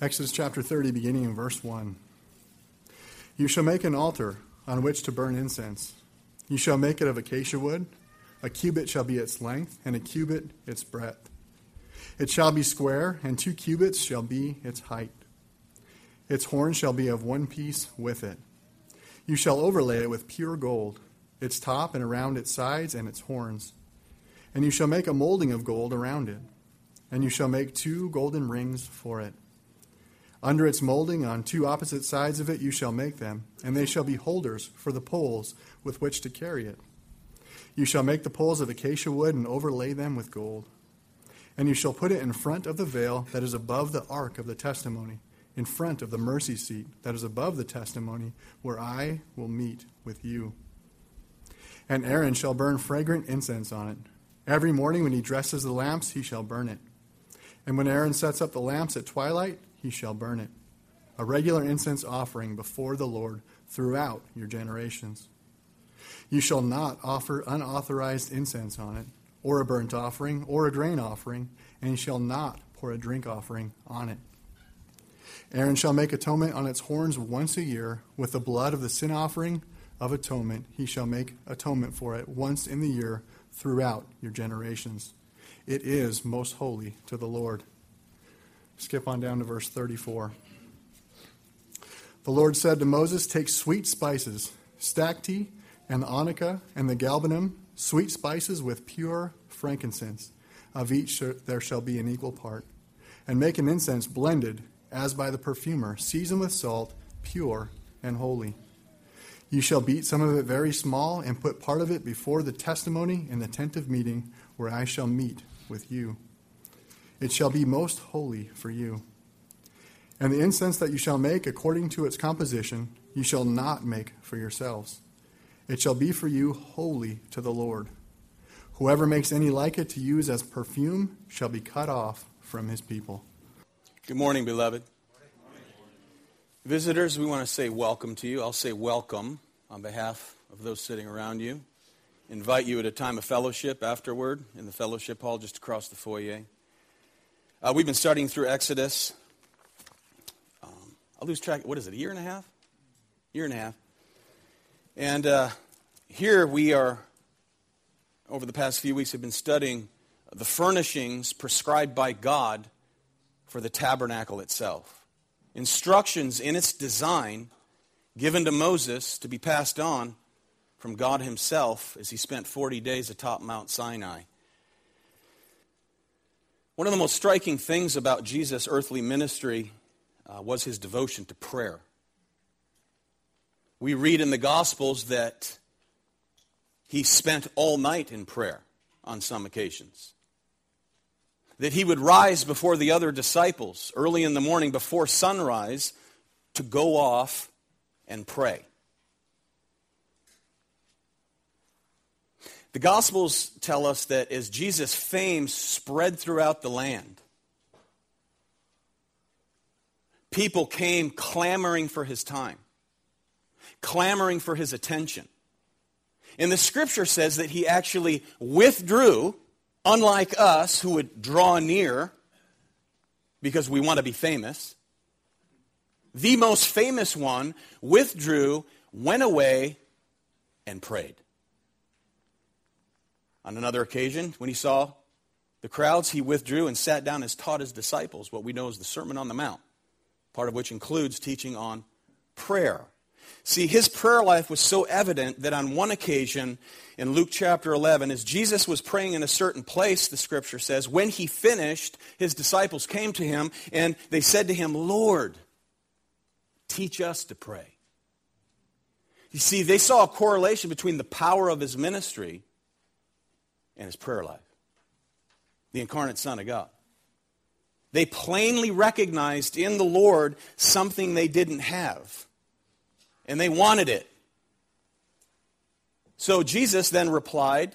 Exodus chapter 30, beginning in verse 1. You shall make an altar on which to burn incense. You shall make it of acacia wood. A cubit shall be its length, and a cubit its breadth. It shall be square, and two cubits shall be its height. Its horn shall be of one piece with it. You shall overlay it with pure gold, its top and around its sides and its horns. And you shall make a molding of gold around it. And you shall make two golden rings for it. Under its molding, on two opposite sides of it, you shall make them, and they shall be holders for the poles with which to carry it. You shall make the poles of acacia wood and overlay them with gold. And you shall put it in front of the veil that is above the ark of the testimony, in front of the mercy seat that is above the testimony, where I will meet with you. And Aaron shall burn fragrant incense on it. Every morning when he dresses the lamps, he shall burn it. And when Aaron sets up the lamps at twilight, he shall burn it. A regular incense offering before the Lord throughout your generations. You shall not offer unauthorized incense on it, or a burnt offering, or a grain offering, and shall not pour a drink offering on it. Aaron shall make atonement on its horns once a year with the blood of the sin offering of atonement. He shall make atonement for it once in the year throughout your generations. It is most holy to the Lord. Skip on down to verse 34. The Lord said to Moses, Take sweet spices, stacte, and onycha, and the galbanum, sweet spices with pure frankincense. Of each there shall be an equal part. And make an incense blended, as by the perfumer, seasoned with salt, pure and holy. You shall beat some of it very small, and put part of it before the testimony in the tent of meeting, where I shall meet with you. It shall be most holy for you. And the incense that you shall make according to its composition, you shall not make for yourselves. It shall be for you holy to the Lord. Whoever makes any like it to use as perfume shall be cut off from his people. Good morning, beloved. Visitors, we want to say welcome to you. I'll say welcome on behalf of those sitting around you. Invite you at a time of fellowship afterward in the fellowship hall just across the foyer. Uh, we've been studying through Exodus. Um, I lose track. What is it? A year and a half? Year and a half. And uh, here we are. Over the past few weeks, have been studying the furnishings prescribed by God for the tabernacle itself. Instructions in its design given to Moses to be passed on from God Himself as he spent 40 days atop Mount Sinai. One of the most striking things about Jesus' earthly ministry uh, was his devotion to prayer. We read in the Gospels that he spent all night in prayer on some occasions. That he would rise before the other disciples early in the morning before sunrise to go off and pray. The Gospels tell us that as Jesus' fame spread throughout the land, people came clamoring for his time, clamoring for his attention. And the scripture says that he actually withdrew, unlike us who would draw near because we want to be famous. The most famous one withdrew, went away, and prayed. On another occasion, when he saw the crowds, he withdrew and sat down and taught his disciples what we know as the Sermon on the Mount, part of which includes teaching on prayer. See, his prayer life was so evident that on one occasion in Luke chapter 11, as Jesus was praying in a certain place, the scripture says, when he finished, his disciples came to him and they said to him, Lord, teach us to pray. You see, they saw a correlation between the power of his ministry and his prayer life. The incarnate Son of God. They plainly recognized in the Lord something they didn't have, and they wanted it. So Jesus then replied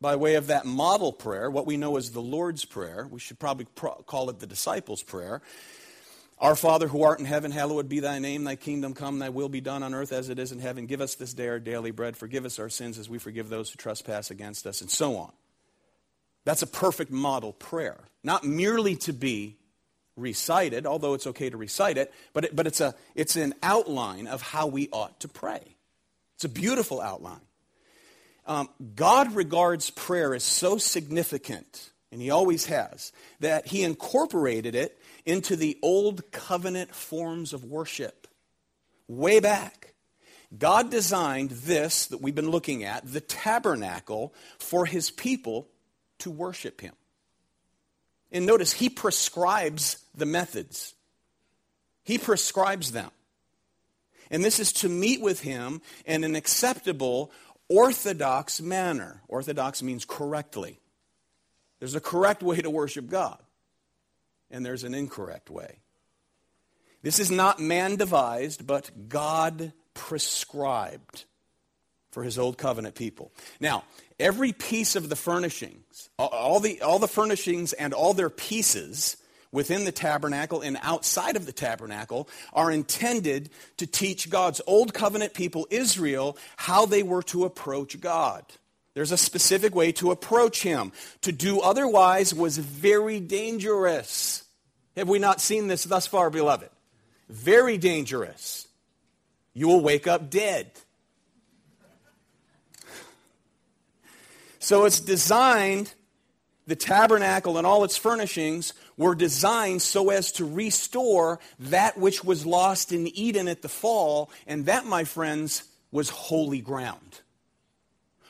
by way of that model prayer, what we know as the Lord's Prayer. We should probably pro- call it the disciples' prayer. Our Father who art in heaven, hallowed be thy name. Thy kingdom come, thy will be done on earth as it is in heaven. Give us this day our daily bread. Forgive us our sins as we forgive those who trespass against us, and so on. That's a perfect model prayer. Not merely to be recited, although it's okay to recite it, but, it, but it's, a, it's an outline of how we ought to pray. It's a beautiful outline. Um, God regards prayer as so significant, and He always has, that He incorporated it into the old covenant forms of worship way back. God designed this that we've been looking at, the tabernacle, for His people to worship Him. And notice, he prescribes the methods, he prescribes them. And this is to meet with him in an acceptable, orthodox manner. Orthodox means correctly. There's a correct way to worship God, and there's an incorrect way. This is not man devised, but God prescribed for his old covenant people. Now, every piece of the furnishings, all the, all the furnishings and all their pieces within the tabernacle and outside of the tabernacle are intended to teach God's old covenant people, Israel, how they were to approach God. There's a specific way to approach Him. To do otherwise was very dangerous. Have we not seen this thus far, beloved? Very dangerous. You will wake up dead. So it's designed, the tabernacle and all its furnishings were designed so as to restore that which was lost in Eden at the fall, and that, my friends, was holy ground.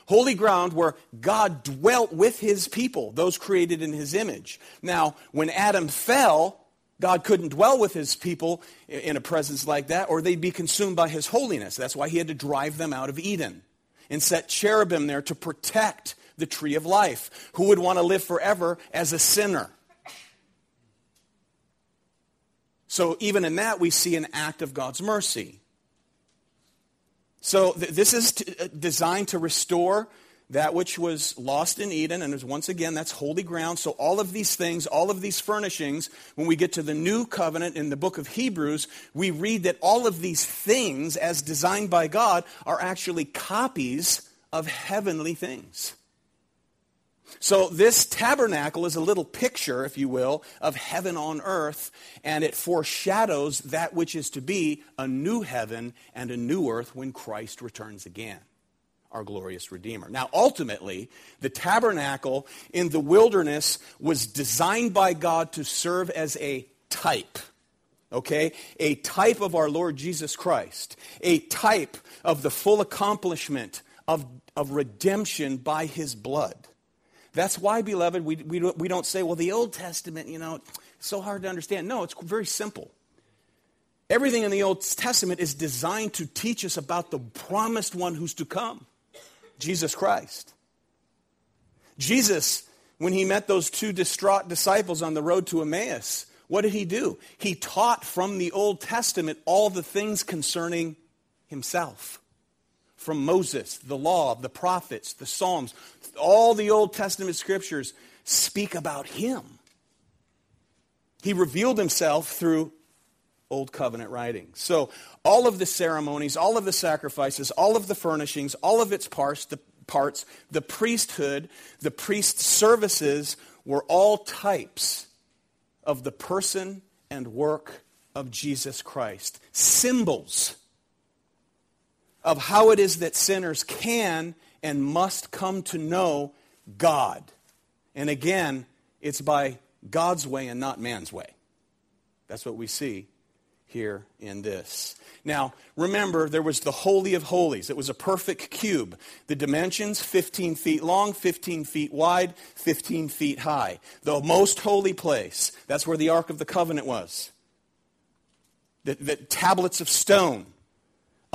Holy ground where God dwelt with his people, those created in his image. Now, when Adam fell, God couldn't dwell with his people in a presence like that, or they'd be consumed by his holiness. That's why he had to drive them out of Eden and set cherubim there to protect the tree of life. Who would want to live forever as a sinner? So, even in that, we see an act of God's mercy. So, th- this is t- uh, designed to restore that which was lost in Eden. And is once again, that's holy ground. So, all of these things, all of these furnishings, when we get to the new covenant in the book of Hebrews, we read that all of these things, as designed by God, are actually copies of heavenly things. So, this tabernacle is a little picture, if you will, of heaven on earth, and it foreshadows that which is to be a new heaven and a new earth when Christ returns again, our glorious Redeemer. Now, ultimately, the tabernacle in the wilderness was designed by God to serve as a type. Okay? A type of our Lord Jesus Christ. A type of the full accomplishment of, of redemption by his blood. That's why, beloved, we, we, we don't say, well, the Old Testament, you know, it's so hard to understand. No, it's very simple. Everything in the Old Testament is designed to teach us about the promised one who's to come Jesus Christ. Jesus, when he met those two distraught disciples on the road to Emmaus, what did he do? He taught from the Old Testament all the things concerning himself from Moses, the law, the prophets, the Psalms, all the Old Testament scriptures speak about him. He revealed himself through Old Covenant writings. So, all of the ceremonies, all of the sacrifices, all of the furnishings, all of its parts, the parts, the priesthood, the priest services were all types of the person and work of Jesus Christ. Symbols of how it is that sinners can and must come to know God. And again, it's by God's way and not man's way. That's what we see here in this. Now, remember, there was the Holy of Holies. It was a perfect cube. The dimensions 15 feet long, 15 feet wide, 15 feet high. The most holy place. That's where the Ark of the Covenant was. The, the tablets of stone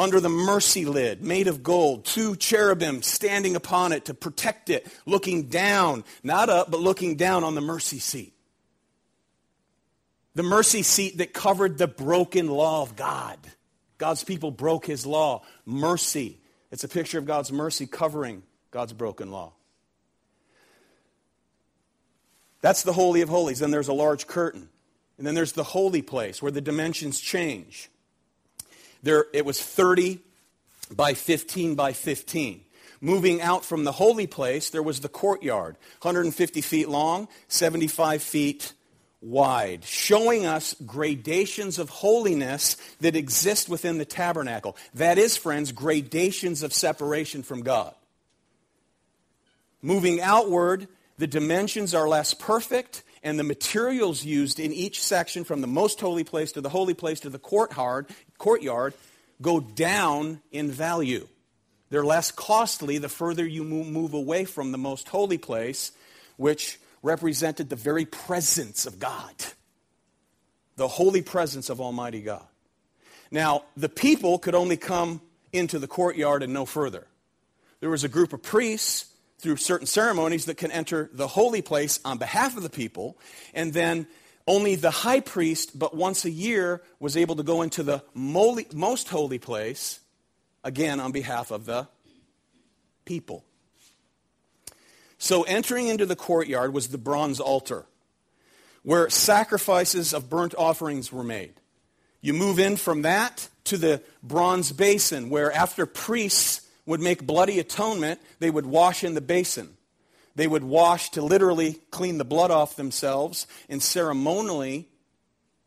under the mercy lid made of gold, two cherubim standing upon it to protect it, looking down, not up, but looking down on the mercy seat. The mercy seat that covered the broken law of God. God's people broke his law. Mercy. It's a picture of God's mercy covering God's broken law. That's the Holy of Holies. Then there's a large curtain. And then there's the holy place where the dimensions change. There, it was 30 by 15 by 15. Moving out from the holy place, there was the courtyard, 150 feet long, 75 feet wide, showing us gradations of holiness that exist within the tabernacle. That is, friends, gradations of separation from God. Moving outward, the dimensions are less perfect, and the materials used in each section, from the most holy place to the holy place to the courtyard, courtyard go down in value. They're less costly the further you move away from the most holy place, which represented the very presence of God, the holy presence of Almighty God. Now, the people could only come into the courtyard and no further. There was a group of priests through certain ceremonies that can enter the holy place on behalf of the people, and then only the high priest, but once a year, was able to go into the most holy place, again on behalf of the people. So entering into the courtyard was the bronze altar, where sacrifices of burnt offerings were made. You move in from that to the bronze basin, where after priests would make bloody atonement, they would wash in the basin. They would wash to literally clean the blood off themselves and ceremonially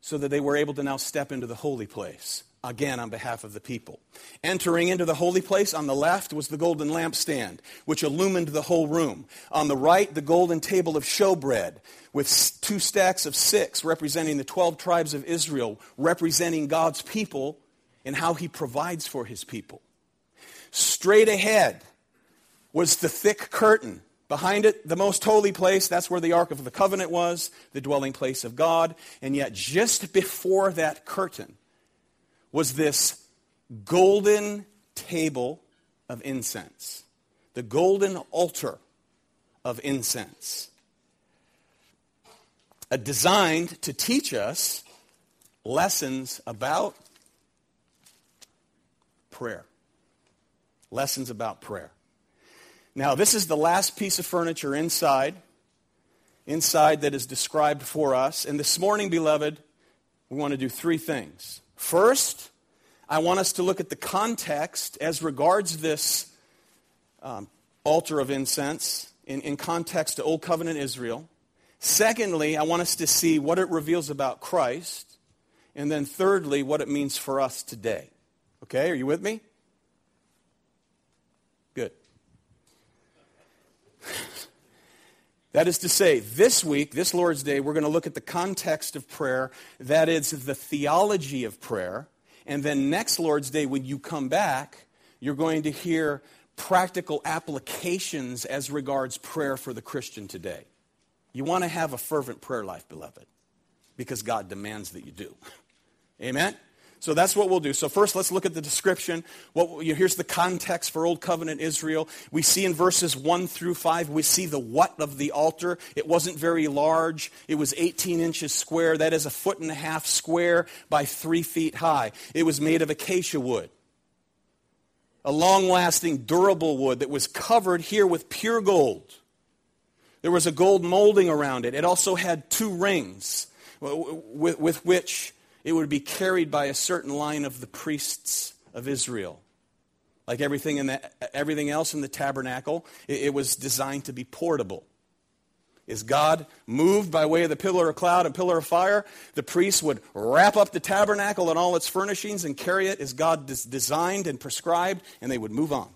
so that they were able to now step into the holy place again on behalf of the people. Entering into the holy place on the left was the golden lampstand, which illumined the whole room. On the right, the golden table of showbread, with two stacks of six representing the 12 tribes of Israel, representing God's people and how he provides for his people. Straight ahead was the thick curtain. Behind it, the most holy place, that's where the Ark of the Covenant was, the dwelling place of God. And yet, just before that curtain, was this golden table of incense, the golden altar of incense, designed to teach us lessons about prayer. Lessons about prayer. Now, this is the last piece of furniture inside, inside that is described for us. And this morning, beloved, we want to do three things. First, I want us to look at the context as regards this um, altar of incense in, in context to Old Covenant Israel. Secondly, I want us to see what it reveals about Christ. And then thirdly, what it means for us today. Okay, are you with me? Good. That is to say, this week, this Lord's Day, we're going to look at the context of prayer. That is the theology of prayer. And then next Lord's Day, when you come back, you're going to hear practical applications as regards prayer for the Christian today. You want to have a fervent prayer life, beloved, because God demands that you do. Amen? So that's what we'll do. So first, let's look at the description. What, here's the context for Old Covenant Israel. We see in verses 1 through 5, we see the what of the altar. It wasn't very large. It was 18 inches square. That is a foot and a half square by three feet high. It was made of acacia wood. A long-lasting, durable wood that was covered here with pure gold. There was a gold molding around it. It also had two rings with, with which it would be carried by a certain line of the priests of Israel. Like everything, in the, everything else in the tabernacle, it, it was designed to be portable. Is God moved by way of the pillar of cloud and pillar of fire? The priests would wrap up the tabernacle and all its furnishings and carry it as God des- designed and prescribed, and they would move on.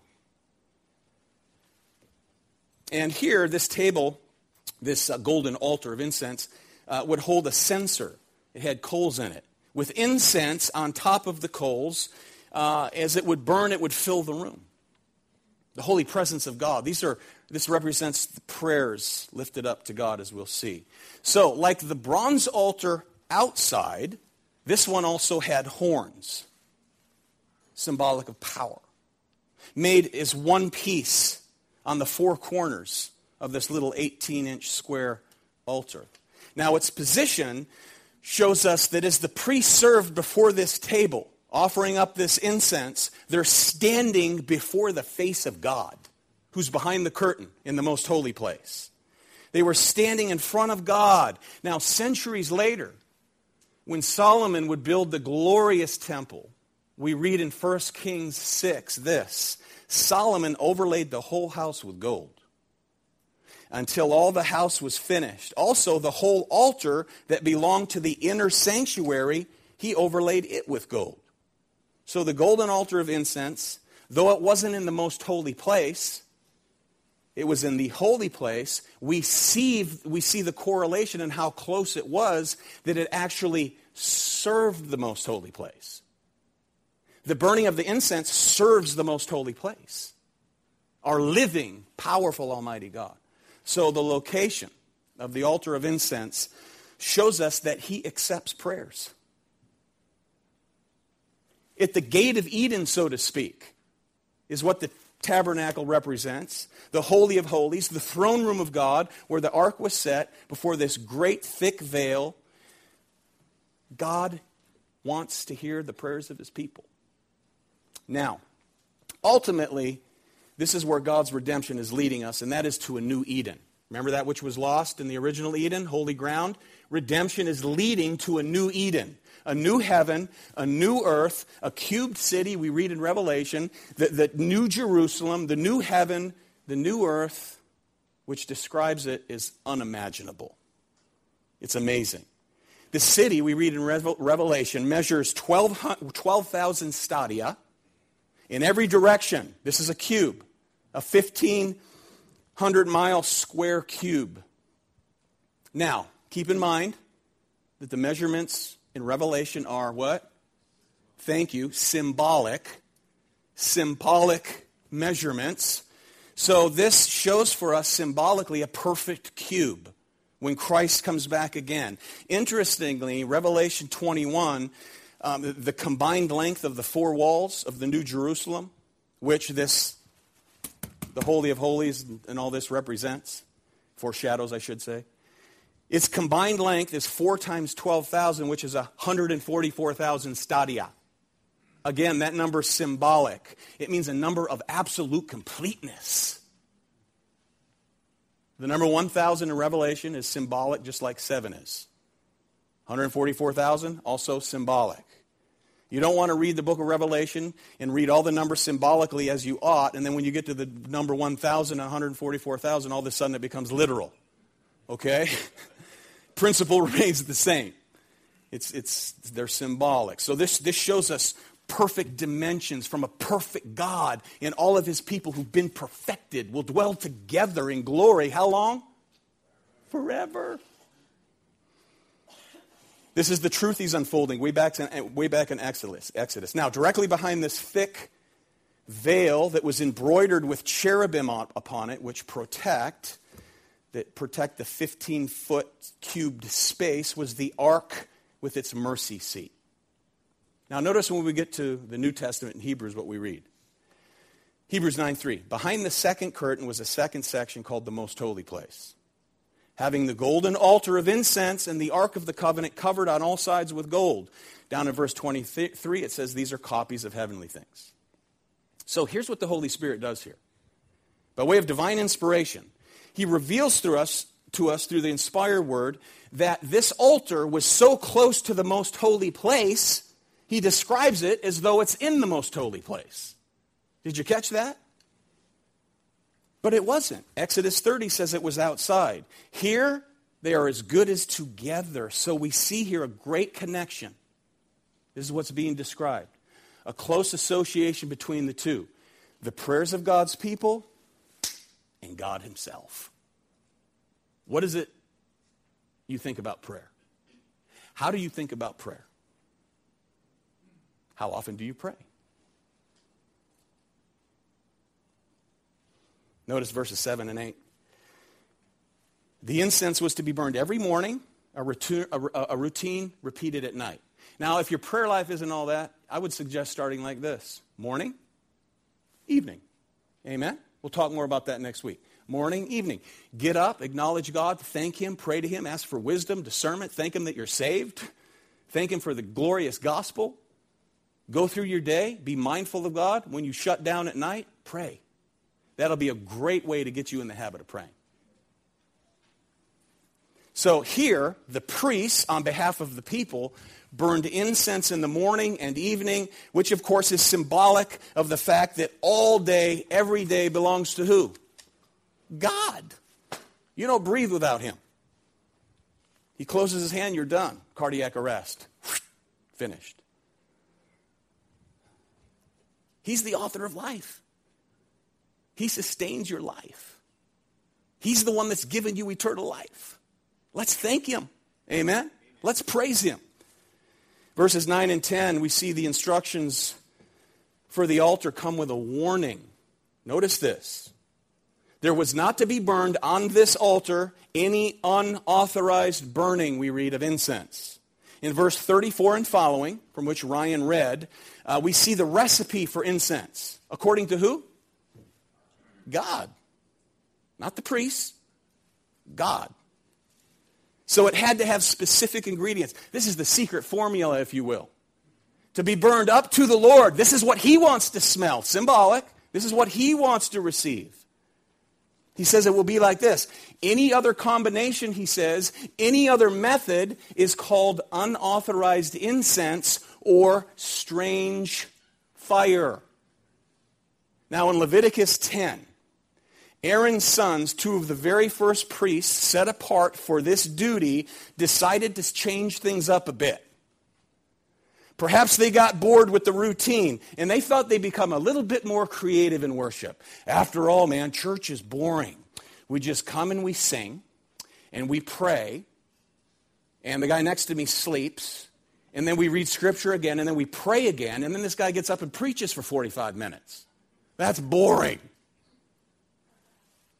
And here, this table, this uh, golden altar of incense, uh, would hold a censer. It had coals in it with incense on top of the coals. Uh, as it would burn, it would fill the room. The holy presence of God. These are, this represents the prayers lifted up to God, as we'll see. So, like the bronze altar outside, this one also had horns, symbolic of power, made as one piece on the four corners of this little 18 inch square altar. Now, its position shows us that as the priests served before this table, offering up this incense, they're standing before the face of God, who's behind the curtain in the most holy place. They were standing in front of God. Now, centuries later, when Solomon would build the glorious temple, we read in 1 Kings 6 this Solomon overlaid the whole house with gold. Until all the house was finished. Also, the whole altar that belonged to the inner sanctuary, he overlaid it with gold. So the golden altar of incense, though it wasn't in the most holy place, it was in the holy place. We see, we see the correlation and how close it was that it actually served the most holy place. The burning of the incense serves the most holy place. Our living, powerful Almighty God. So the location of the altar of incense shows us that he accepts prayers. At the gate of Eden, so to speak, is what the tabernacle represents the Holy of Holies, the throne room of God, where the ark was set before this great thick veil. God wants to hear the prayers of his people. Now, ultimately, this is where God's redemption is leading us, and that is to a new Eden. Remember that which was lost in the original Eden, holy ground? Redemption is leading to a new Eden, a new heaven, a new earth, a cubed city, we read in Revelation, the, the new Jerusalem, the new heaven, the new earth, which describes it is unimaginable. It's amazing. The city, we read in Revelation, measures 12,000 stadia in every direction. This is a cube a 1,500 mile square cube. Now, keep in mind that the measurements in Revelation are what? Thank you, symbolic. Symbolic measurements. So this shows for us symbolically a perfect cube when Christ comes back again. Interestingly, Revelation 21, um, the, the combined length of the four walls of the New Jerusalem, which this the Holy of Holies and all this represents, foreshadows, I should say. Its combined length is 4 times 12,000, which is 144,000 stadia. Again, that number is symbolic. It means a number of absolute completeness. The number 1,000 in Revelation is symbolic, just like 7 is. 144,000, also symbolic. You don't want to read the book of Revelation and read all the numbers symbolically as you ought, and then when you get to the number 1,000, 144,000, all of a sudden it becomes literal. Okay? Principle remains the same. It's, it's, they're symbolic. So this, this shows us perfect dimensions from a perfect God, and all of his people who've been perfected will dwell together in glory. How long? Forever. This is the truth he's unfolding way back in, way back in Exodus, Exodus. Now, directly behind this thick veil that was embroidered with cherubim upon it, which protect, that protect the 15 foot cubed space, was the ark with its mercy seat. Now, notice when we get to the New Testament in Hebrews what we read. Hebrews 9 3. Behind the second curtain was a second section called the most holy place having the golden altar of incense and the ark of the covenant covered on all sides with gold. Down in verse 23, it says these are copies of heavenly things. So here's what the Holy Spirit does here. By way of divine inspiration, he reveals through us, to us through the inspired word that this altar was so close to the most holy place, he describes it as though it's in the most holy place. Did you catch that? But it wasn't. Exodus 30 says it was outside. Here, they are as good as together. So we see here a great connection. This is what's being described a close association between the two the prayers of God's people and God Himself. What is it you think about prayer? How do you think about prayer? How often do you pray? Notice verses 7 and 8. The incense was to be burned every morning, a routine, a, a routine repeated at night. Now, if your prayer life isn't all that, I would suggest starting like this morning, evening. Amen? We'll talk more about that next week. Morning, evening. Get up, acknowledge God, thank Him, pray to Him, ask for wisdom, discernment, thank Him that you're saved, thank Him for the glorious gospel. Go through your day, be mindful of God. When you shut down at night, pray. That'll be a great way to get you in the habit of praying. So here, the priests, on behalf of the people, burned incense in the morning and evening, which of course is symbolic of the fact that all day, every day belongs to who? God. You don't breathe without him. He closes his hand, you're done. Cardiac arrest. Finished. He's the author of life. He sustains your life. He's the one that's given you eternal life. Let's thank him. Amen. Let's praise him. Verses 9 and 10, we see the instructions for the altar come with a warning. Notice this. There was not to be burned on this altar any unauthorized burning, we read, of incense. In verse 34 and following, from which Ryan read, uh, we see the recipe for incense. According to who? God. Not the priests, God. So it had to have specific ingredients. This is the secret formula, if you will. To be burned up to the Lord. This is what He wants to smell. Symbolic. This is what He wants to receive. He says it will be like this. Any other combination, he says, any other method is called unauthorized incense or strange fire. Now, in Leviticus 10, Aaron's sons, two of the very first priests set apart for this duty, decided to change things up a bit. Perhaps they got bored with the routine and they thought they'd become a little bit more creative in worship. After all, man, church is boring. We just come and we sing and we pray, and the guy next to me sleeps, and then we read scripture again, and then we pray again, and then this guy gets up and preaches for 45 minutes. That's boring.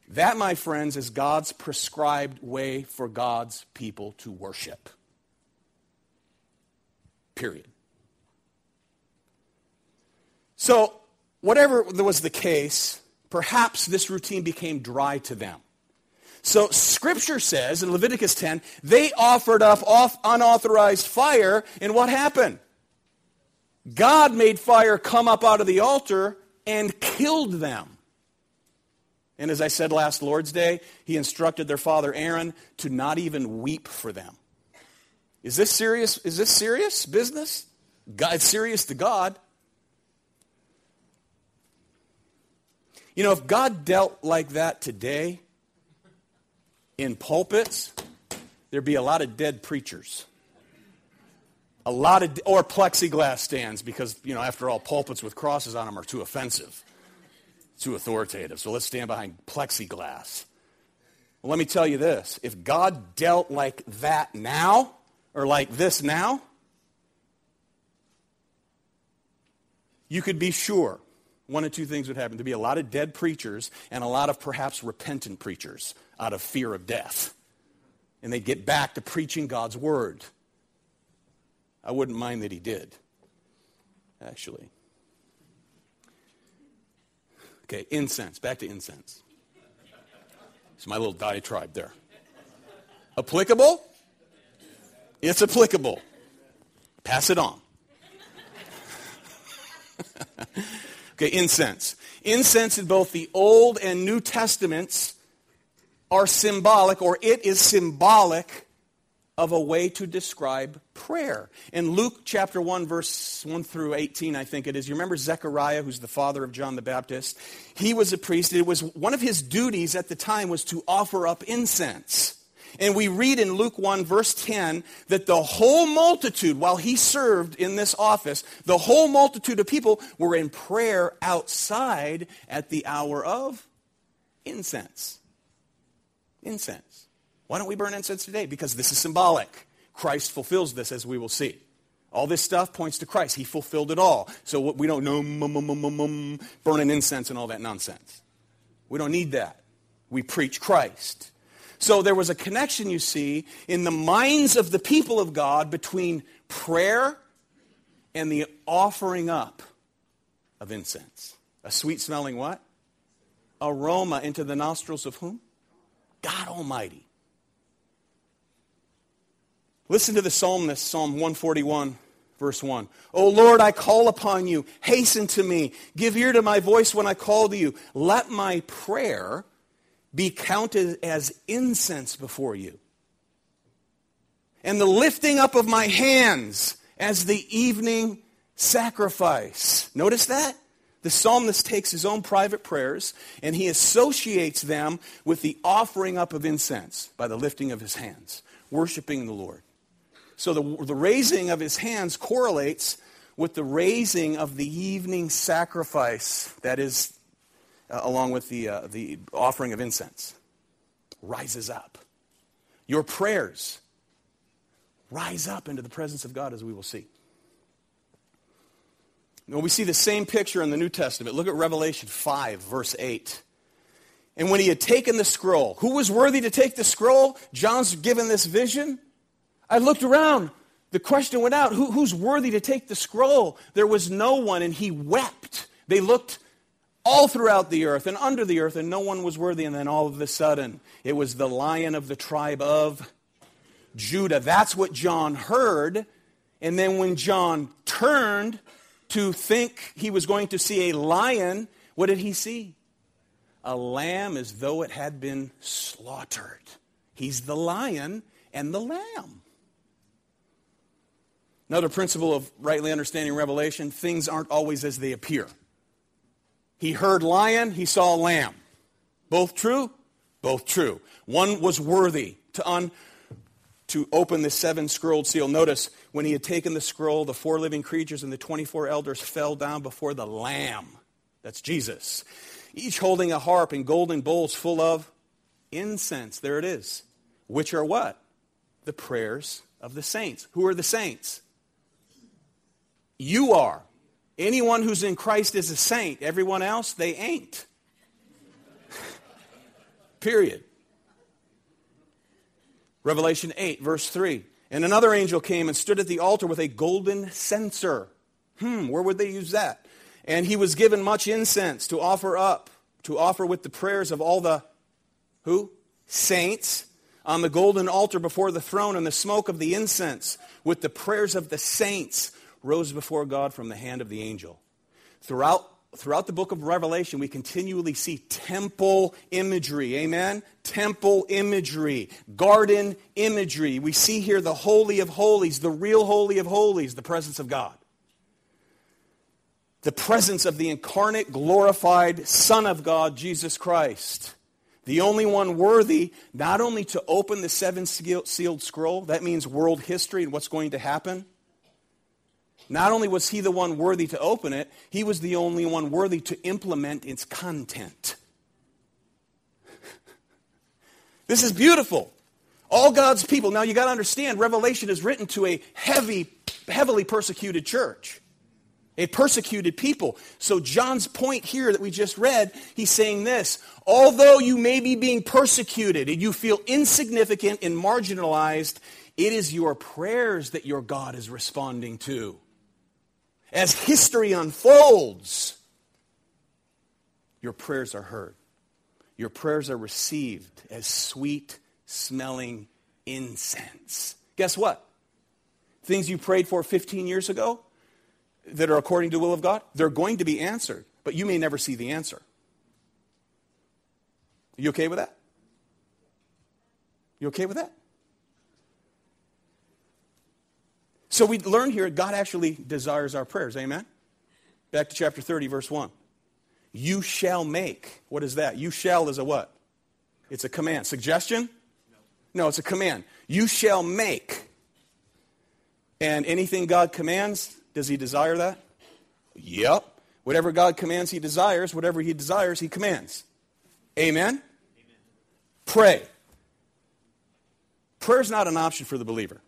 That, my friends, is God's prescribed way for God's people to worship. Period. So, whatever was the case, perhaps this routine became dry to them. So, Scripture says in Leviticus 10, they offered up off unauthorized fire, and what happened? God made fire come up out of the altar and killed them. And as I said last Lord's Day, he instructed their father Aaron to not even weep for them. Is this serious? Is this serious business? God, it's serious to God. You know, if God dealt like that today in pulpits, there'd be a lot of dead preachers. A lot of, or plexiglass stands because, you know, after all, pulpits with crosses on them are too offensive too authoritative. So let's stand behind plexiglass. Well, let me tell you this if God dealt like that now, or like this now, you could be sure one of two things would happen. There'd be a lot of dead preachers and a lot of perhaps repentant preachers out of fear of death. And they'd get back to preaching God's word. I wouldn't mind that he did, actually. Okay, incense. Back to incense. It's my little diatribe there. Applicable? It's applicable. Pass it on. okay, incense. Incense in both the Old and New Testaments are symbolic, or it is symbolic of a way to describe prayer. In Luke chapter 1, verse 1 through 18, I think it is, you remember Zechariah, who's the father of John the Baptist? He was a priest. It was one of his duties at the time was to offer up incense. And we read in Luke 1, verse 10, that the whole multitude, while he served in this office, the whole multitude of people were in prayer outside at the hour of incense. Incense. Why don't we burn incense today? Because this is symbolic. Christ fulfills this, as we will see. All this stuff points to Christ. He fulfilled it all. So we don't know mm, mm, mm, burning incense and all that nonsense. We don't need that. We preach Christ. So there was a connection, you see, in the minds of the people of God between prayer and the offering up of incense. A sweet smelling what? Aroma into the nostrils of whom? God Almighty. Listen to the psalmist, Psalm 141, verse 1. O Lord, I call upon you. Hasten to me. Give ear to my voice when I call to you. Let my prayer be counted as incense before you. And the lifting up of my hands as the evening sacrifice. Notice that? The psalmist takes his own private prayers and he associates them with the offering up of incense by the lifting of his hands, worshiping the Lord. So the, the raising of his hands correlates with the raising of the evening sacrifice that is uh, along with the, uh, the offering of incense. Rises up. Your prayers rise up into the presence of God as we will see. Now, we see the same picture in the New Testament. Look at Revelation 5, verse 8. And when he had taken the scroll, who was worthy to take the scroll? John's given this vision. I looked around. The question went out who, who's worthy to take the scroll? There was no one, and he wept. They looked all throughout the earth and under the earth, and no one was worthy. And then all of a sudden, it was the lion of the tribe of Judah. That's what John heard. And then when John turned to think he was going to see a lion, what did he see? A lamb as though it had been slaughtered. He's the lion and the lamb. Another principle of rightly understanding Revelation things aren't always as they appear. He heard lion, he saw lamb. Both true? Both true. One was worthy to, un, to open the seven scrolled seal. Notice when he had taken the scroll, the four living creatures and the 24 elders fell down before the lamb. That's Jesus. Each holding a harp and golden bowls full of incense. There it is. Which are what? The prayers of the saints. Who are the saints? You are. Anyone who's in Christ is a saint. Everyone else, they ain't. Period. Revelation 8, verse 3. And another angel came and stood at the altar with a golden censer. Hmm, where would they use that? And he was given much incense to offer up, to offer with the prayers of all the, who? Saints on the golden altar before the throne, and the smoke of the incense with the prayers of the saints rose before God from the hand of the angel. Throughout, throughout the book of Revelation, we continually see temple imagery. Amen? Temple imagery, garden imagery. We see here the Holy of Holies, the real Holy of Holies, the presence of God. The presence of the incarnate, glorified Son of God, Jesus Christ the only one worthy not only to open the seven sealed scroll, that means world history and what's going to happen, not only was he the one worthy to open it, he was the only one worthy to implement its content. this is beautiful. All God's people. Now you got to understand, Revelation is written to a heavy, heavily persecuted church, a persecuted people. So John's point here that we just read, he's saying this although you may be being persecuted and you feel insignificant and marginalized, it is your prayers that your God is responding to as history unfolds, your prayers are heard. Your prayers are received as sweet smelling incense. Guess what? Things you prayed for 15 years ago that are according to the will of God, they're going to be answered, but you may never see the answer. Are you okay with that? You okay with that? So we learn here God actually desires our prayers. Amen? Back to chapter 30, verse 1. You shall make. What is that? You shall is a what? It's a command. Suggestion? No, it's a command. You shall make. And anything God commands, does he desire that? Yep. Whatever God commands, he desires. Whatever he desires, he commands. Amen? Amen. Pray. Prayer is not an option for the believer.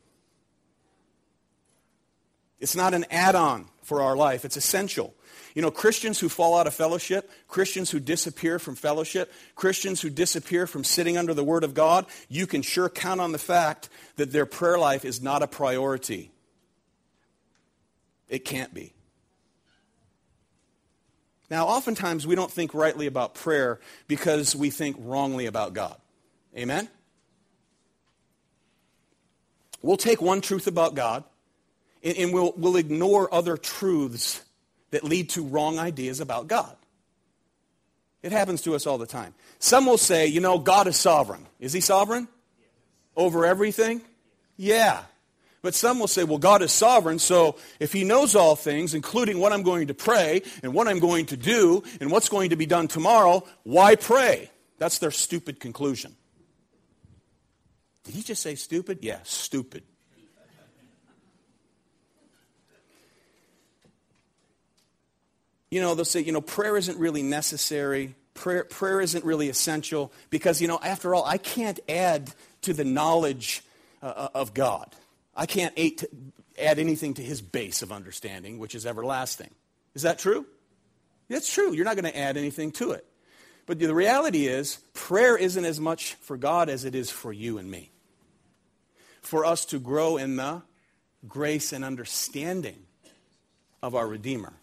It's not an add on for our life, it's essential. You know, Christians who fall out of fellowship, Christians who disappear from fellowship, Christians who disappear from sitting under the Word of God, you can sure count on the fact that their prayer life is not a priority. It can't be. Now, oftentimes we don't think rightly about prayer because we think wrongly about God. Amen? We'll take one truth about God and, we'll, we'll ignore other truths that lead to wrong ideas about God. It happens to us all the time. Some will say, you know, God is sovereign. Is he sovereign? Over everything? Yeah. But some will say, well, God is sovereign, so if he knows all things, including what I'm going to pray and what I'm going to do and what's going to be done tomorrow, why pray? That's their stupid conclusion. Did he just say stupid? Yeah, stupid. You know, they'll say, you know, prayer isn't really necessary. Prayer, prayer isn't really essential because, you know, after all, I can't add to the knowledge uh, of God. I can't add anything to his base of understanding, which is everlasting. Is that true? That's true. You're not going to add anything to it. But the reality is, prayer isn't as much for God as it is for you and me. For us to grow in the grace and understanding of our Redeemer,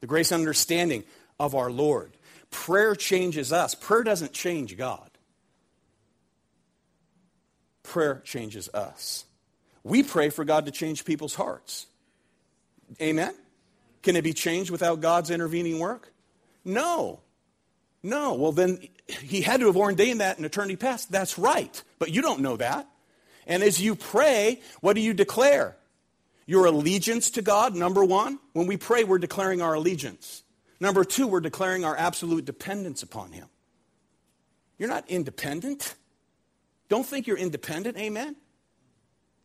the grace and understanding of our Lord. Prayer changes us, prayer doesn't change God prayer changes us. We pray for God to change people's hearts. Amen? Can it be changed without God's intervening work? No. No. Well, then he had to have ordained that in eternity past. That's right. But you don't know that. And as you pray, what do you declare? Your allegiance to God, number one. When we pray, we're declaring our allegiance. Number two, we're declaring our absolute dependence upon him. You're not independent. Don't think you're independent, amen?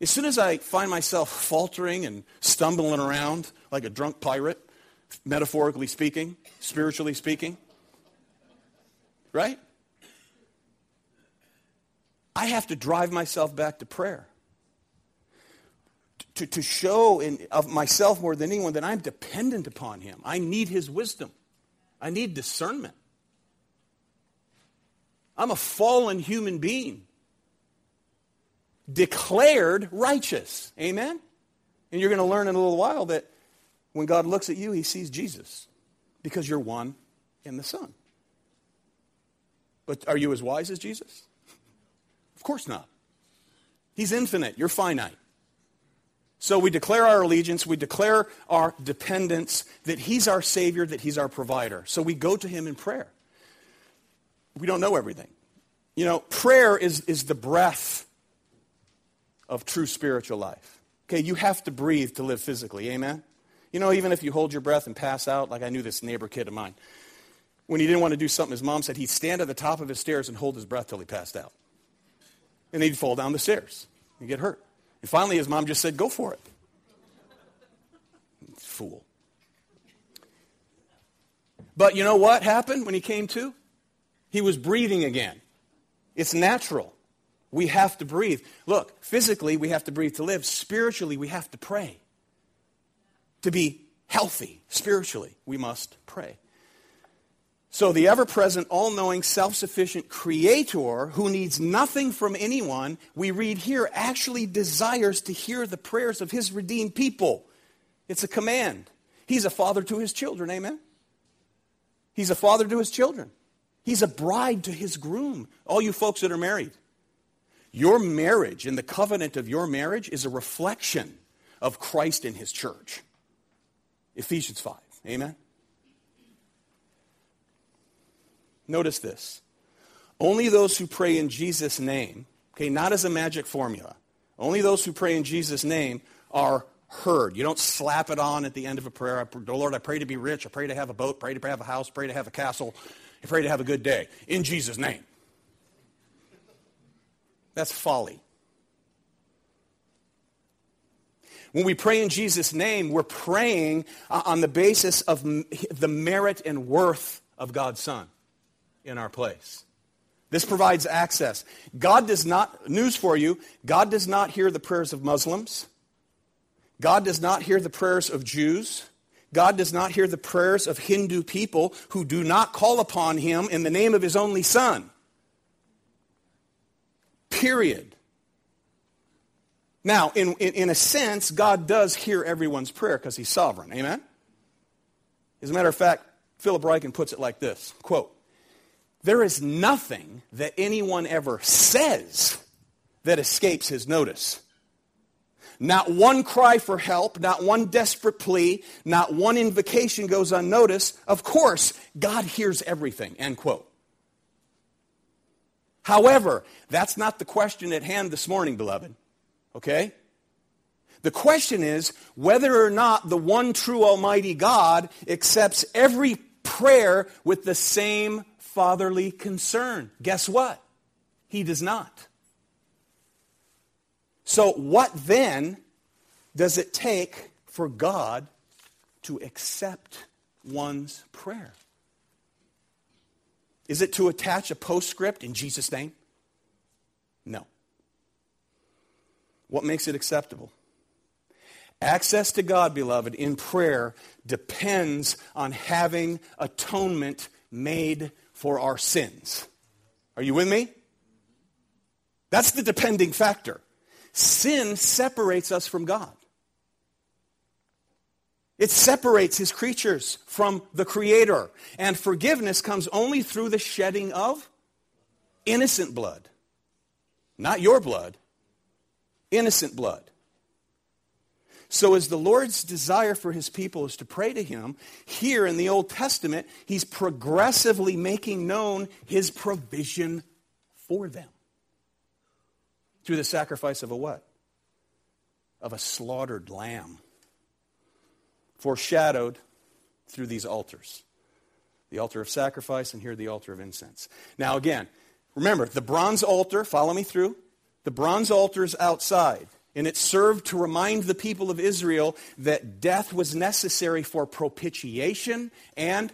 As soon as I find myself faltering and stumbling around like a drunk pirate, metaphorically speaking, spiritually speaking, right? I have to drive myself back to prayer. To, to show in, of myself more than anyone that I'm dependent upon Him. I need His wisdom. I need discernment. I'm a fallen human being declared righteous. Amen? And you're going to learn in a little while that when God looks at you, he sees Jesus because you're one in the Son. But are you as wise as Jesus? Of course not. He's infinite. You're finite. So we declare our allegiance, we declare our dependence, that He's our Savior, that He's our provider. So we go to Him in prayer. We don't know everything. You know, prayer is, is the breath of true spiritual life. Okay, you have to breathe to live physically. Amen? You know, even if you hold your breath and pass out, like I knew this neighbor kid of mine, when he didn't want to do something, his mom said he'd stand at the top of his stairs and hold his breath till he passed out. And he'd fall down the stairs and get hurt. And finally, his mom just said, Go for it. Fool. But you know what happened when he came to? He was breathing again. It's natural. We have to breathe. Look, physically, we have to breathe to live. Spiritually, we have to pray. To be healthy spiritually, we must pray. So, the ever present, all knowing, self sufficient Creator who needs nothing from anyone, we read here, actually desires to hear the prayers of His redeemed people. It's a command. He's a father to His children, amen? He's a father to His children. He's a bride to His groom. All you folks that are married, your marriage and the covenant of your marriage is a reflection of Christ in his church. Ephesians 5. Amen? Notice this. Only those who pray in Jesus' name, okay, not as a magic formula, only those who pray in Jesus' name are heard. You don't slap it on at the end of a prayer. Lord, I pray to be rich. I pray to have a boat. Pray to have a house. Pray to have a castle. I pray to have a good day. In Jesus' name. That's folly. When we pray in Jesus' name, we're praying on the basis of the merit and worth of God's Son in our place. This provides access. God does not, news for you, God does not hear the prayers of Muslims. God does not hear the prayers of Jews. God does not hear the prayers of Hindu people who do not call upon Him in the name of His only Son. Period. Now, in, in, in, a sense, God does hear everyone's prayer because he's sovereign. Amen? As a matter of fact, Philip Ryken puts it like this quote, There is nothing that anyone ever says that escapes his notice. Not one cry for help, not one desperate plea, not one invocation goes unnoticed. Of course, God hears everything. End quote. However, that's not the question at hand this morning, beloved. Okay? The question is whether or not the one true Almighty God accepts every prayer with the same fatherly concern. Guess what? He does not. So, what then does it take for God to accept one's prayer? Is it to attach a postscript in Jesus' name? No. What makes it acceptable? Access to God, beloved, in prayer depends on having atonement made for our sins. Are you with me? That's the depending factor. Sin separates us from God. It separates his creatures from the Creator. And forgiveness comes only through the shedding of innocent blood. Not your blood, innocent blood. So, as the Lord's desire for his people is to pray to him, here in the Old Testament, he's progressively making known his provision for them. Through the sacrifice of a what? Of a slaughtered lamb. Foreshadowed through these altars the altar of sacrifice, and here the altar of incense. Now, again, remember the bronze altar, follow me through. The bronze altar is outside. And it served to remind the people of Israel that death was necessary for propitiation and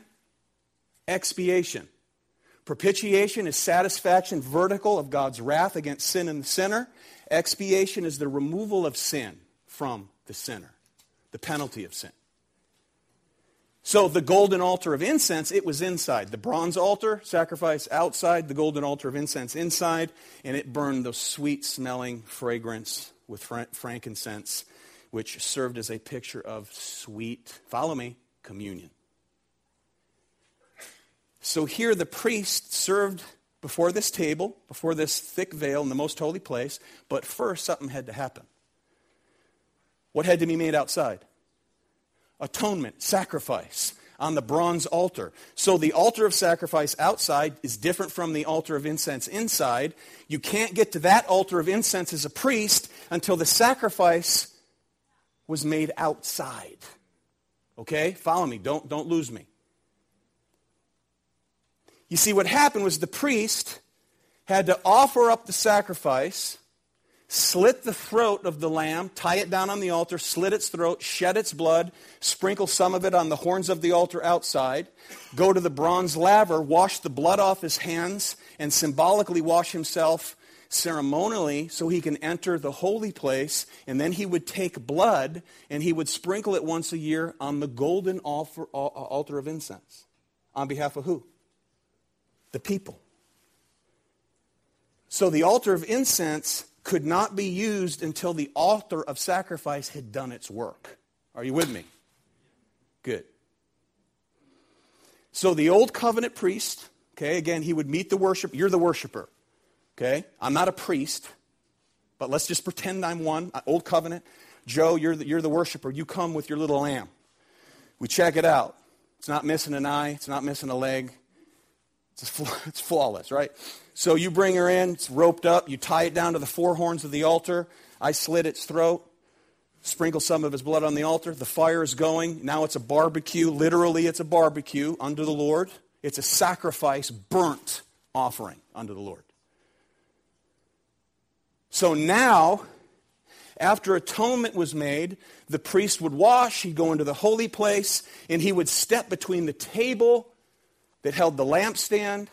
expiation. Propitiation is satisfaction vertical of God's wrath against sin and the sinner. Expiation is the removal of sin from the sinner, the penalty of sin. So the golden altar of incense, it was inside. The bronze altar, sacrifice outside, the golden altar of incense inside, and it burned the sweet smelling fragrance with frankincense, which served as a picture of sweet, follow me, communion. So here the priest served before this table, before this thick veil in the most holy place, but first something had to happen. What had to be made outside? Atonement, sacrifice on the bronze altar. So the altar of sacrifice outside is different from the altar of incense inside. You can't get to that altar of incense as a priest until the sacrifice was made outside. Okay? Follow me. Don't, don't lose me. You see, what happened was the priest had to offer up the sacrifice slit the throat of the lamb, tie it down on the altar, slit its throat, shed its blood, sprinkle some of it on the horns of the altar outside, go to the bronze laver, wash the blood off his hands, and symbolically wash himself ceremonially so he can enter the holy place. And then he would take blood and he would sprinkle it once a year on the golden altar uh, of incense. On behalf of who? The people. So the altar of incense could not be used until the altar of sacrifice had done its work. Are you with me? Good. So the old covenant priest, okay, again, he would meet the worship. You're the worshiper, okay? I'm not a priest, but let's just pretend I'm one. Uh, old covenant. Joe, you're the, you're the worshiper. You come with your little lamb. We check it out. It's not missing an eye, it's not missing a leg. It's, flawless, right? So you bring her in, it's roped up, you tie it down to the four horns of the altar. I slit its throat, sprinkle some of his blood on the altar. The fire is going. Now it's a barbecue. Literally, it's a barbecue unto the Lord. It's a sacrifice, burnt offering unto the Lord. So now, after atonement was made, the priest would wash, he'd go into the holy place, and he would step between the table that held the lampstand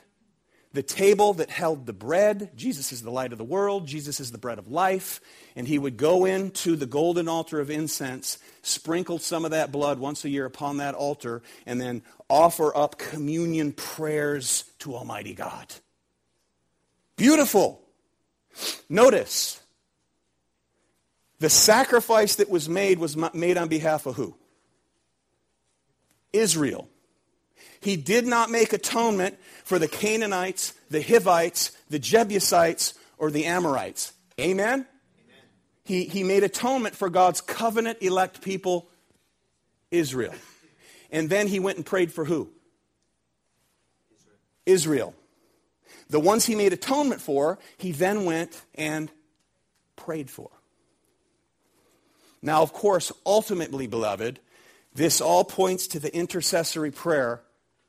the table that held the bread. Jesus is the light of the world. Jesus is the bread of life. And he would go into the golden altar of incense, sprinkle some of that blood once a year upon that altar, and then offer up communion prayers to Almighty God. Beautiful. Notice, the sacrifice that was made was made on behalf of who? Israel. He did not make atonement for the Canaanites, the Hivites, the Jebusites, or the Amorites. Amen? Amen? He, he made atonement for God's covenant elect people, Israel. And then he went and prayed for who? Israel. Israel. The ones he made atonement for, he then went and prayed for. Now, of course, ultimately, beloved, this all points to the intercessory prayer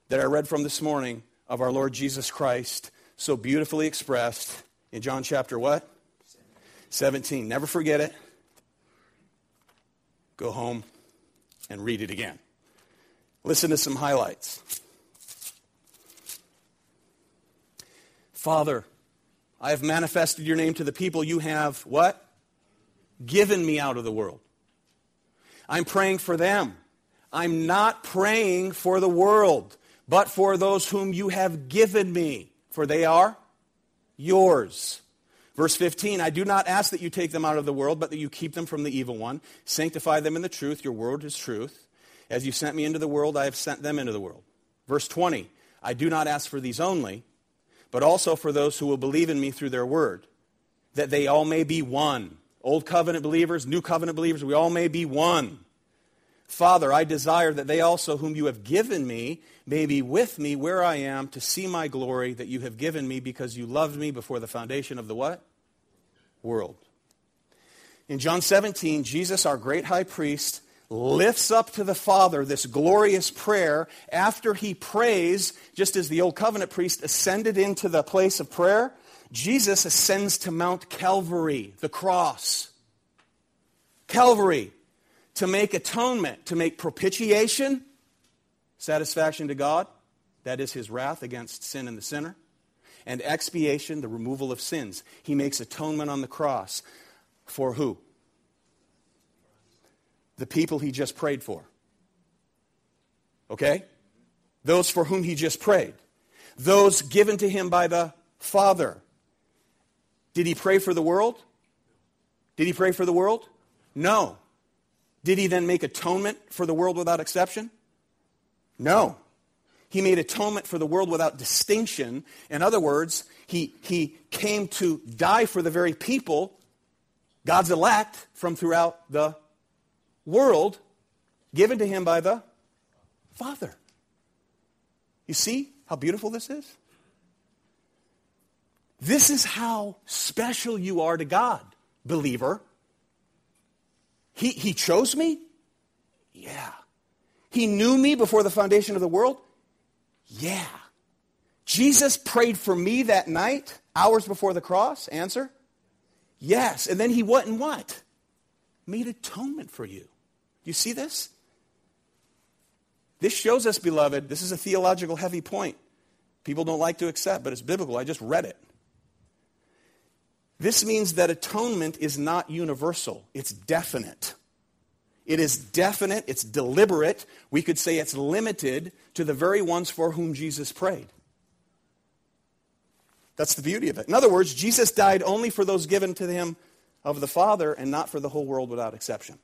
that I read from this morning of our Lord Jesus Christ, so beautifully expressed in John chapter what? 17. Never forget it. Go home and read it again. Listen to some highlights. Father, I have manifested your name to the people you have what? Given me out of the world. I'm praying for them. I'm not praying for the world, but for those whom you have given me, for they are yours. Verse 15, I do not ask that you take them out of the world, but that you keep them from the evil one. Sanctify them in the truth. Your word is truth. As you sent me into the world, I have sent them into the world. Verse 20, I do not ask for these only, but also for those who will believe in me through their word, that they all may be one. Old covenant believers, new covenant believers, we all may be one. Father, I desire that they also, whom you have given me, may be with me where I am to see my glory that you have given me because you loved me before the foundation of the what? World. In John 17, Jesus, our great high priest, lifts up to the Father this glorious prayer after he prays, just as the Old Covenant priest ascended into the place of prayer, Jesus ascends to Mount Calvary, the cross. Calvary, to make atonement, to make propitiation, satisfaction to God, that is his wrath against sin and the sinner, and expiation, the removal of sins. He makes atonement on the cross. For who? the people he just prayed for. Okay? Those for whom he just prayed. Those given to him by the Father. Did he pray for the world? Did he pray for the world? No. Did he then make atonement for the world without exception? No. He made atonement for the world without distinction. In other words, he, he came to die for the very people, God's elect, from throughout the world given to him by the Father. You see how beautiful this is? This is how special you are to God, believer. He, he chose me? Yeah. He knew me before the foundation of the world? Yeah. Jesus prayed for me that night, hours before the cross? Answer? Yes. And then he went and what? Made atonement for you. You see this? This shows us, beloved, this is a theological heavy point. People don't like to accept, but it's biblical. I just read it. This means that atonement is not universal, it's definite. It is definite, it's deliberate. We could say it's limited to the very ones for whom Jesus prayed. That's the beauty of it. In other words, Jesus died only for those given to him of the Father and not for the whole world without exception.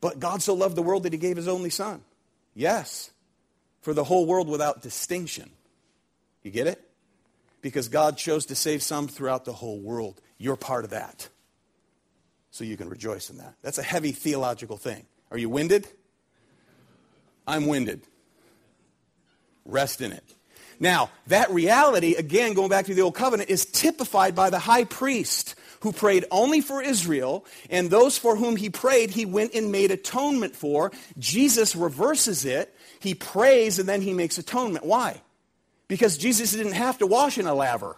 But God so loved the world that he gave his only son. Yes, for the whole world without distinction. You get it? Because God chose to save some throughout the whole world. You're part of that. So you can rejoice in that. That's a heavy theological thing. Are you winded? I'm winded. Rest in it. Now, that reality, again, going back to the Old Covenant, is typified by the high priest who prayed only for Israel, and those for whom he prayed, he went and made atonement for. Jesus reverses it. He prays and then he makes atonement. Why? Because Jesus didn't have to wash in a laver.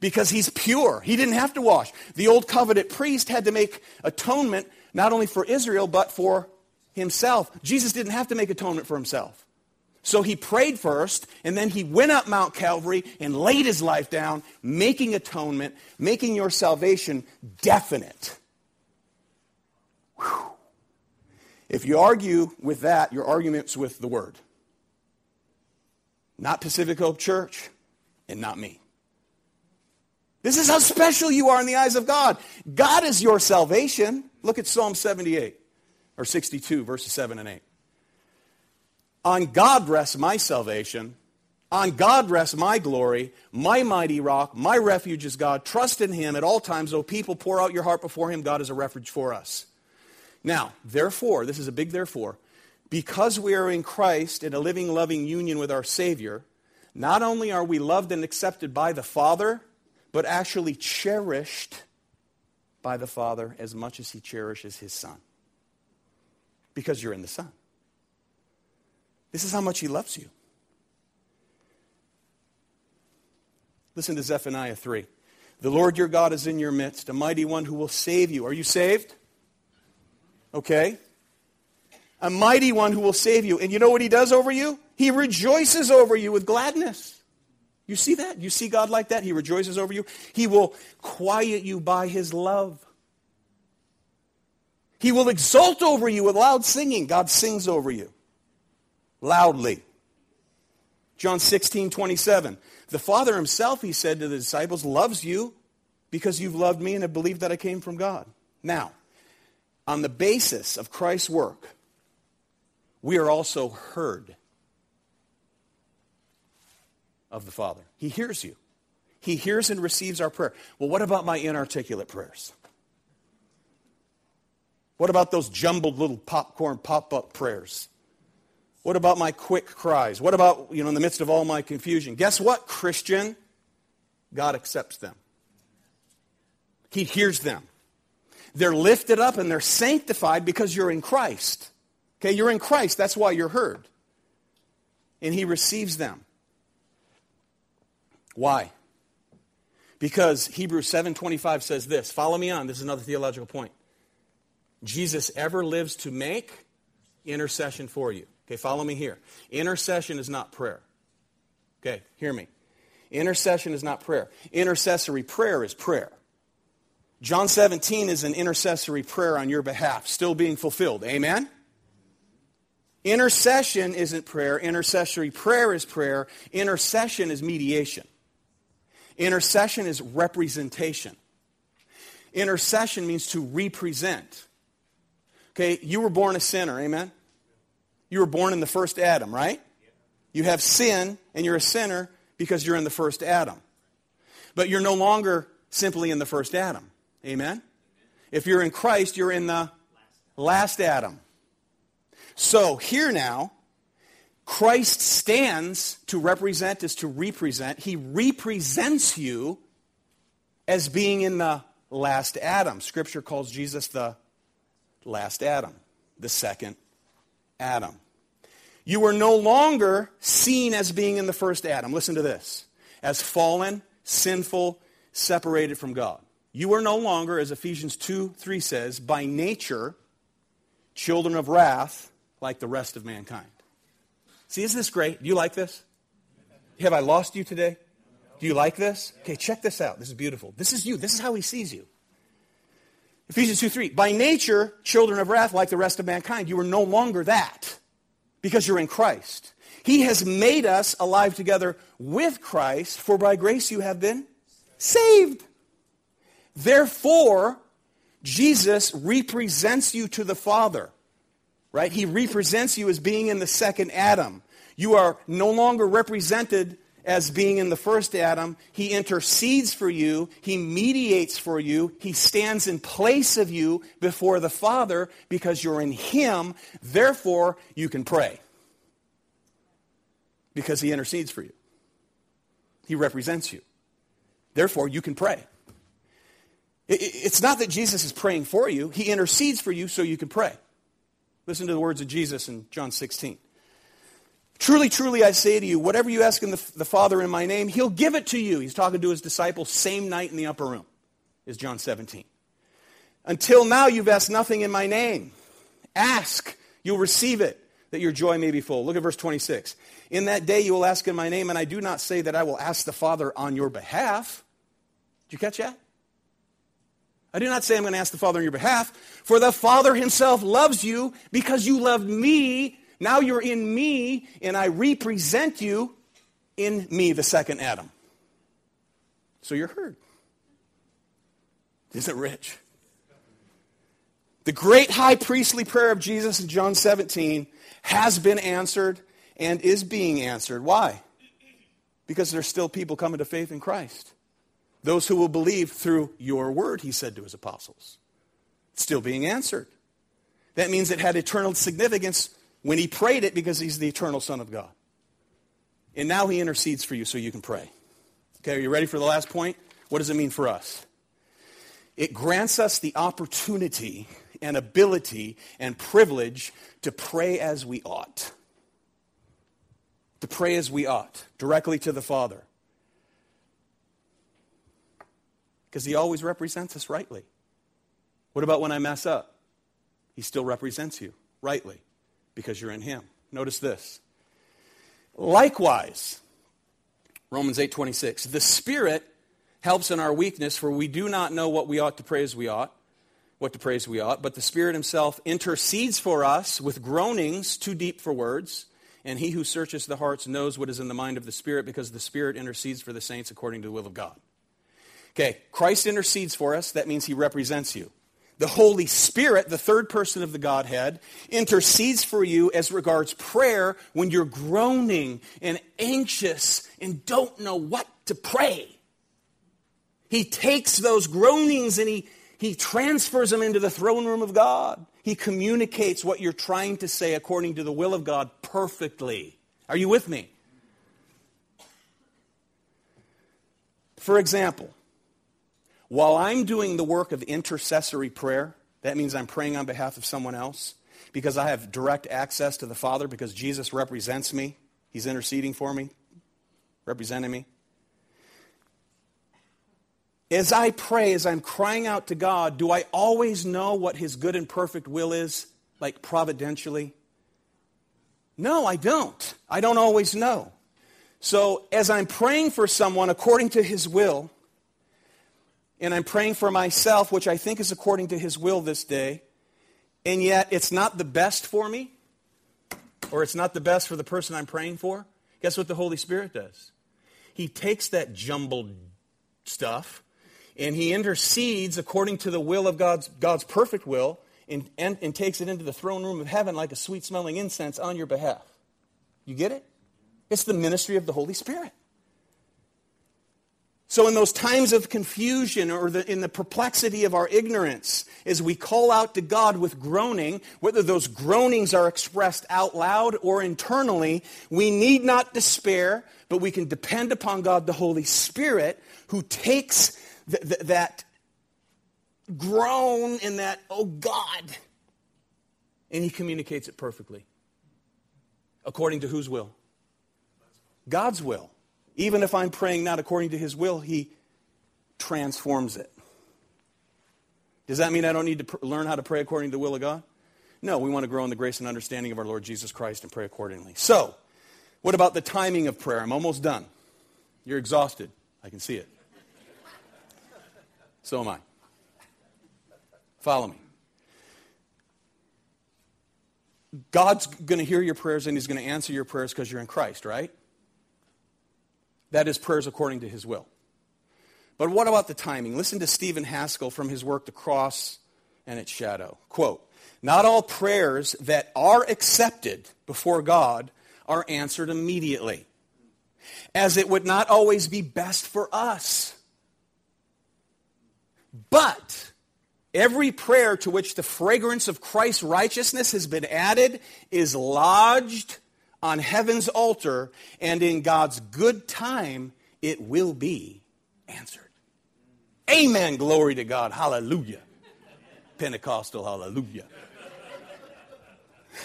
Because he's pure. He didn't have to wash. The old covenant priest had to make atonement not only for Israel, but for himself. Jesus didn't have to make atonement for himself. So he prayed first, and then he went up Mount Calvary and laid his life down, making atonement, making your salvation definite. Whew. If you argue with that, your argument's with the Word. Not Pacific Hope Church, and not me. This is how special you are in the eyes of God. God is your salvation. Look at Psalm 78, or 62, verses 7 and 8. On God rests my salvation. On God rests my glory, my mighty rock, my refuge is God. Trust in him at all times, O people. Pour out your heart before him. God is a refuge for us. Now, therefore, this is a big therefore, because we are in Christ in a living, loving union with our Savior, not only are we loved and accepted by the Father, but actually cherished by the Father as much as he cherishes his Son. Because you're in the Son. This is how much he loves you. Listen to Zephaniah 3. The Lord your God is in your midst, a mighty one who will save you. Are you saved? Okay. A mighty one who will save you. And you know what he does over you? He rejoices over you with gladness. You see that? You see God like that? He rejoices over you. He will quiet you by his love. He will exult over you with loud singing. God sings over you loudly. John 16, 27. The Father himself, he said to the disciples, loves you because you've loved me and have believed that I came from God. Now, on the basis of Christ's work, we are also heard of the Father. He hears you. He hears and receives our prayer. Well, what about my inarticulate prayers? What about those jumbled little popcorn pop up prayers? What about my quick cries? What about, you know, in the midst of all my confusion? Guess what, Christian? God accepts them. He hears them. They're lifted up and they're sanctified because you're in Christ. Okay, you're in Christ. That's why you're heard. And He receives them. Why? Because Hebrews 7:25 says this. Follow me on. This is another theological point. Jesus ever lives to make intercession for you. Okay, follow me here. Intercession is not prayer. Okay, hear me. Intercession is not prayer. Intercessory prayer is prayer. John 17 is an intercessory prayer on your behalf, still being fulfilled. Amen? Intercession isn't prayer. Intercessory prayer is prayer. Intercession is mediation. Intercession is representation. Intercession means to represent. Okay, you were born a sinner, amen? You were born in the first Adam, right? You have sin, and you're a sinner because you're in the first Adam. But you're no longer simply in the first Adam. Amen? If you're in Christ, you're in the last Adam. So here now, Christ stands to represent is to represent. He represents you as being in the last Adam. Scripture calls Jesus the last Adam, the second Adam. You are no longer seen as being in the first Adam. Listen to this. As fallen, sinful, separated from God. You are no longer, as Ephesians 2 3 says, by nature, children of wrath like the rest of mankind. See, isn't this great? Do you like this? Have I lost you today? Do you like this? Okay, check this out. This is beautiful. This is you. This is how he sees you. Ephesians 2 3. By nature, children of wrath like the rest of mankind. You are no longer that because you're in Christ. He has made us alive together with Christ, for by grace you have been saved. Therefore, Jesus represents you to the Father, right? He represents you as being in the second Adam. You are no longer represented as being in the first Adam. He intercedes for you. He mediates for you. He stands in place of you before the Father because you're in Him. Therefore, you can pray because He intercedes for you. He represents you. Therefore, you can pray. It's not that Jesus is praying for you. He intercedes for you so you can pray. Listen to the words of Jesus in John 16. Truly, truly, I say to you, whatever you ask in the, the Father in my name, he'll give it to you. He's talking to his disciples, same night in the upper room, is John 17. Until now, you've asked nothing in my name. Ask, you'll receive it, that your joy may be full. Look at verse 26. In that day, you will ask in my name, and I do not say that I will ask the Father on your behalf. Did you catch that? I do not say I'm going to ask the Father on your behalf, for the Father himself loves you because you loved me now you're in me, and I represent you in me, the second Adam. So you're heard. Isn't it rich? The great high priestly prayer of Jesus in John 17 has been answered and is being answered. Why? Because there's still people coming to faith in Christ. Those who will believe through your word, he said to his apostles. It's still being answered. That means it had eternal significance when he prayed it because he's the eternal Son of God. And now he intercedes for you so you can pray. Okay, are you ready for the last point? What does it mean for us? it grants us the opportunity and ability and privilege to pray as we ought. To pray as we ought, directly to the Father. Because He always represents us rightly. What about when I mess up? He still represents you rightly because you're in Him. Notice this. Likewise, Romans 8:26, the Spirit helps in our weakness, for we do not know what we ought to pray as we ought, what to pray as we ought, but the Spirit Himself intercedes for us with groanings too deep for words. And he who searches the hearts knows what is in the mind of the Spirit because the Spirit intercedes for the saints according to the will of God. Okay, Christ intercedes for us. That means he represents you. The Holy Spirit, the third person of the Godhead, intercedes for you as regards prayer when you're groaning and anxious and don't know what to pray. He takes those groanings and he, he transfers them into the throne room of God. He communicates what you're trying to say according to the will of God perfectly. Are you with me? For example, while I'm doing the work of intercessory prayer, that means I'm praying on behalf of someone else because I have direct access to the Father because Jesus represents me. He's interceding for me, representing me. As I pray, as I'm crying out to God, do I always know what His good and perfect will is, like providentially? No, I don't. I don't always know. So, as I'm praying for someone according to His will, and I'm praying for myself, which I think is according to His will this day, and yet it's not the best for me, or it's not the best for the person I'm praying for, guess what the Holy Spirit does? He takes that jumbled stuff and he intercedes according to the will of God's, God's perfect will and, and, and takes it into the throne room of heaven like a sweet smelling incense on your behalf. You get it? It's the ministry of the Holy Spirit. So, in those times of confusion or the, in the perplexity of our ignorance, as we call out to God with groaning, whether those groanings are expressed out loud or internally, we need not despair, but we can depend upon God, the Holy Spirit, who takes th- th- that groan and that, oh God, and he communicates it perfectly. According to whose will? God's will. Even if I'm praying not according to his will, he transforms it. Does that mean I don't need to pr- learn how to pray according to the will of God? No, we want to grow in the grace and understanding of our Lord Jesus Christ and pray accordingly. So, what about the timing of prayer? I'm almost done. You're exhausted. I can see it. So am I. Follow me. God's going to hear your prayers and He's going to answer your prayers because you're in Christ, right? That is prayers according to His will. But what about the timing? Listen to Stephen Haskell from his work, The Cross and Its Shadow. Quote, Not all prayers that are accepted before God are answered immediately, as it would not always be best for us. But every prayer to which the fragrance of Christ's righteousness has been added is lodged on heaven's altar, and in God's good time, it will be answered. Amen. Glory to God. Hallelujah. Pentecostal hallelujah.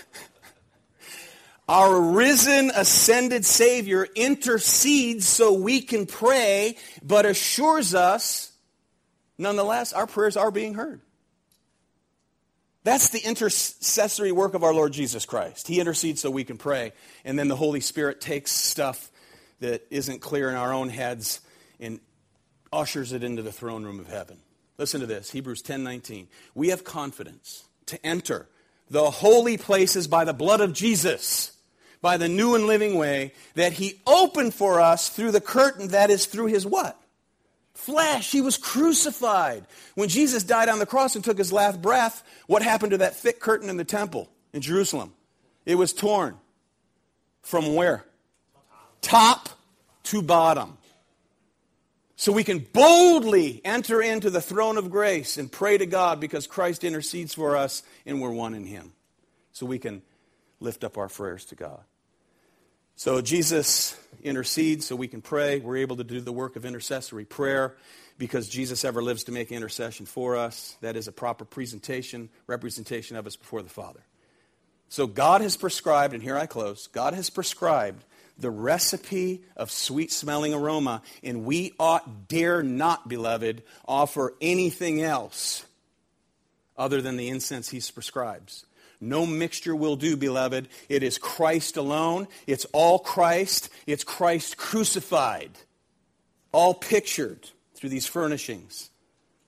Our risen, ascended Savior intercedes so we can pray, but assures us nonetheless, our prayers are being heard. That's the intercessory work of our Lord Jesus Christ. He intercedes so we can pray, and then the Holy Spirit takes stuff that isn't clear in our own heads and ushers it into the throne room of heaven. Listen to this, Hebrews 10:19. We have confidence to enter the holy places by the blood of Jesus, by the new and living way that he opened for us through the curtain that is through his what? Flesh. He was crucified. When Jesus died on the cross and took his last breath, what happened to that thick curtain in the temple in Jerusalem? It was torn. From where? Top to bottom. So we can boldly enter into the throne of grace and pray to God because Christ intercedes for us and we're one in Him. So we can lift up our prayers to God. So Jesus intercedes so we can pray. We're able to do the work of intercessory prayer because Jesus ever lives to make intercession for us. That is a proper presentation, representation of us before the Father. So God has prescribed, and here I close, God has prescribed the recipe of sweet smelling aroma, and we ought, dare not, beloved, offer anything else other than the incense he prescribes. No mixture will do, beloved. It is Christ alone. It's all Christ. It's Christ crucified. All pictured through these furnishings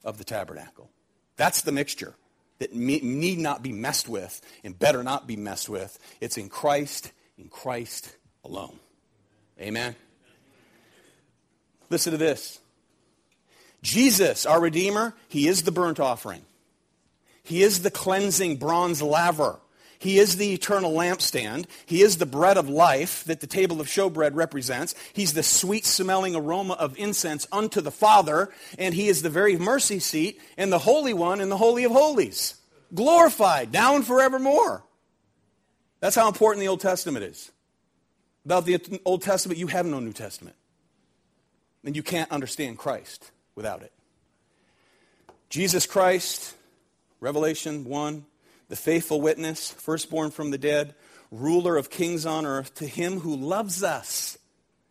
of the tabernacle. That's the mixture that need not be messed with and better not be messed with. It's in Christ, in Christ alone. Amen. Listen to this. Jesus, our Redeemer, He is the burnt offering. He is the cleansing bronze laver. He is the eternal lampstand. He is the bread of life that the table of showbread represents. He's the sweet smelling aroma of incense unto the Father. And he is the very mercy seat and the Holy One in the Holy of Holies. Glorified now and forevermore. That's how important the Old Testament is. Without the Old Testament, you have no New Testament. And you can't understand Christ without it. Jesus Christ Revelation 1, the faithful witness, firstborn from the dead, ruler of kings on earth, to him who loves us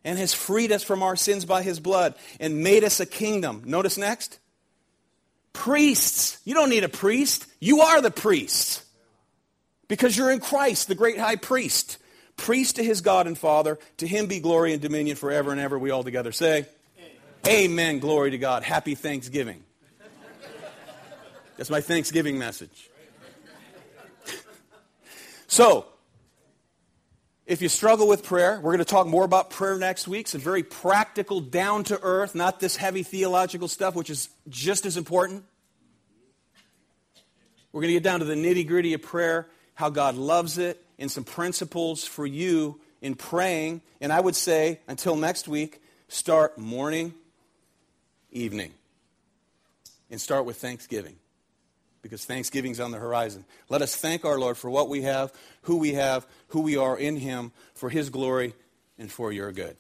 and has freed us from our sins by his blood and made us a kingdom. Notice next. Priests. You don't need a priest. You are the priest. Because you're in Christ, the great high priest. Priest to his God and Father. To him be glory and dominion forever and ever. We all together say, Amen. Amen. Glory to God. Happy Thanksgiving. That's my Thanksgiving message. so, if you struggle with prayer, we're going to talk more about prayer next week. Some very practical, down to earth, not this heavy theological stuff, which is just as important. We're going to get down to the nitty gritty of prayer, how God loves it, and some principles for you in praying. And I would say, until next week, start morning, evening, and start with Thanksgiving because Thanksgiving's on the horizon. Let us thank our Lord for what we have, who we have, who we are in Him, for His glory, and for your good.